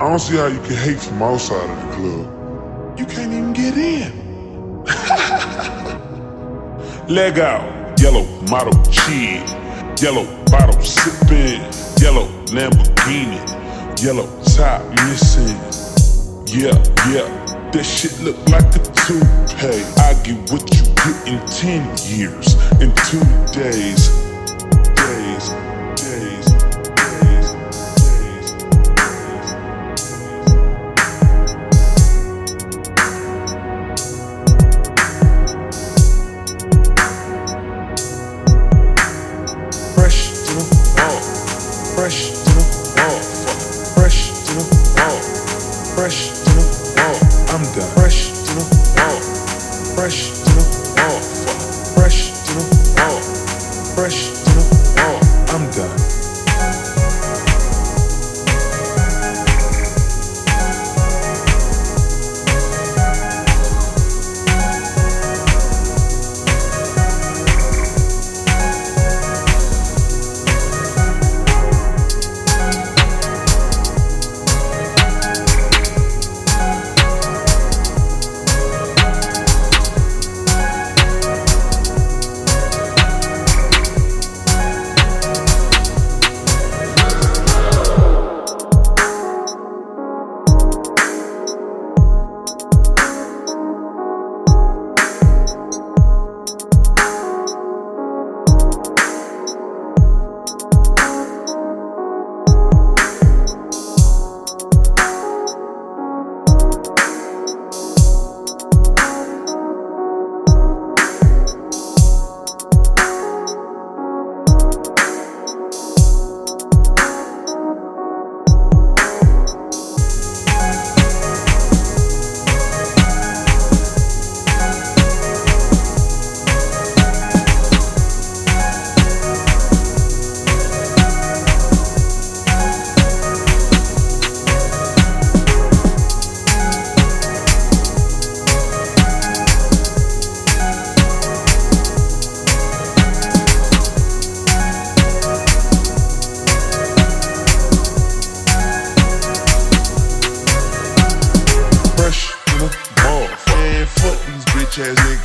I don't see how you can hate from outside of the club. You can't even get in. Leg out, yellow model cheese, yellow bottle sipping, yellow Lamborghini, yellow top missing. Yeah, yeah, that shit look like a toupee. I get what you get in 10 years, in two days. Fresh to the ball, fresh to the ball, fresh to the ball. I'm done. Fresh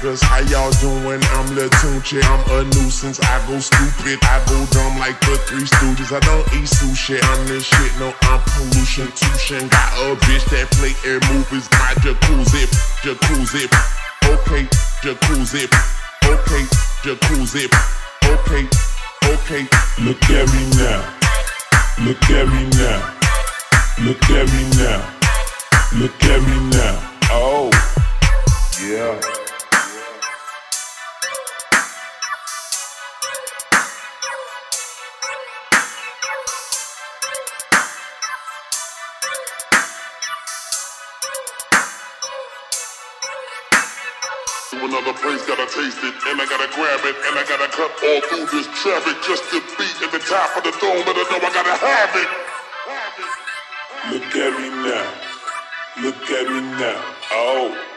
niggas. How y'all doing? I'm Lil Tunechi. I'm a nuisance. I go stupid. I go dumb like the Three Stooges. I don't eat sushi. I'm this shit. No, I'm pollution. Tushin. Got a bitch that play air movies. My jacuzzi. Jacuzzi. Okay. Jacuzzi. Okay. Jacuzzi. Okay. Okay. Look at me now. Look at me now. Look at me now. Look at me now. Oh, yeah. Another place, gotta taste it, and I gotta grab it, and I gotta cut all through this traffic just to be at the top of the dome. Better know I gotta. Have it. Look at me now. Look at me now. Oh.